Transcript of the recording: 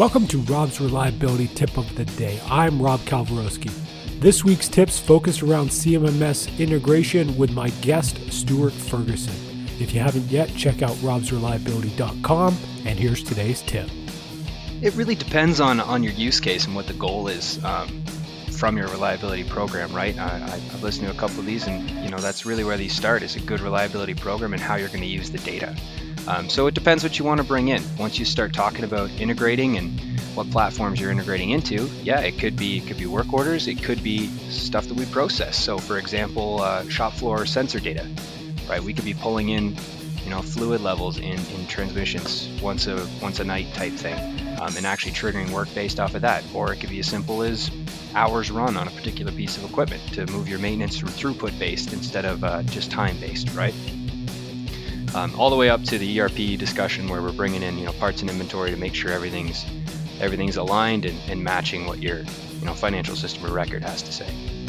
Welcome to Rob's Reliability Tip of the Day. I'm Rob Kalwarowski. This week's tips focus around CMMS integration with my guest, Stuart Ferguson. If you haven't yet, check out robsreliability.com, and here's today's tip. It really depends on, on your use case and what the goal is um, from your reliability program, right? I, have listened to a couple of these, and you know that's really where these start is a good reliability program and how you're going to use the data. Um, so it depends what you want to bring in. Once you start talking about integrating and what platforms you're integrating into, yeah, it could be it could be work orders, it could be stuff that we process. So for example, uh, shop floor sensor data, right? We could be pulling in, you know, fluid levels in, in transmissions once a once a night type thing, um, and actually triggering work based off of that. Or it could be as simple as hours run on a particular piece of equipment to move your maintenance throughput based instead of uh, just time based, right? Um, all the way up to the ERP discussion where we're bringing in you know parts and inventory to make sure everything's everything's aligned and, and matching what your you know financial system or record has to say.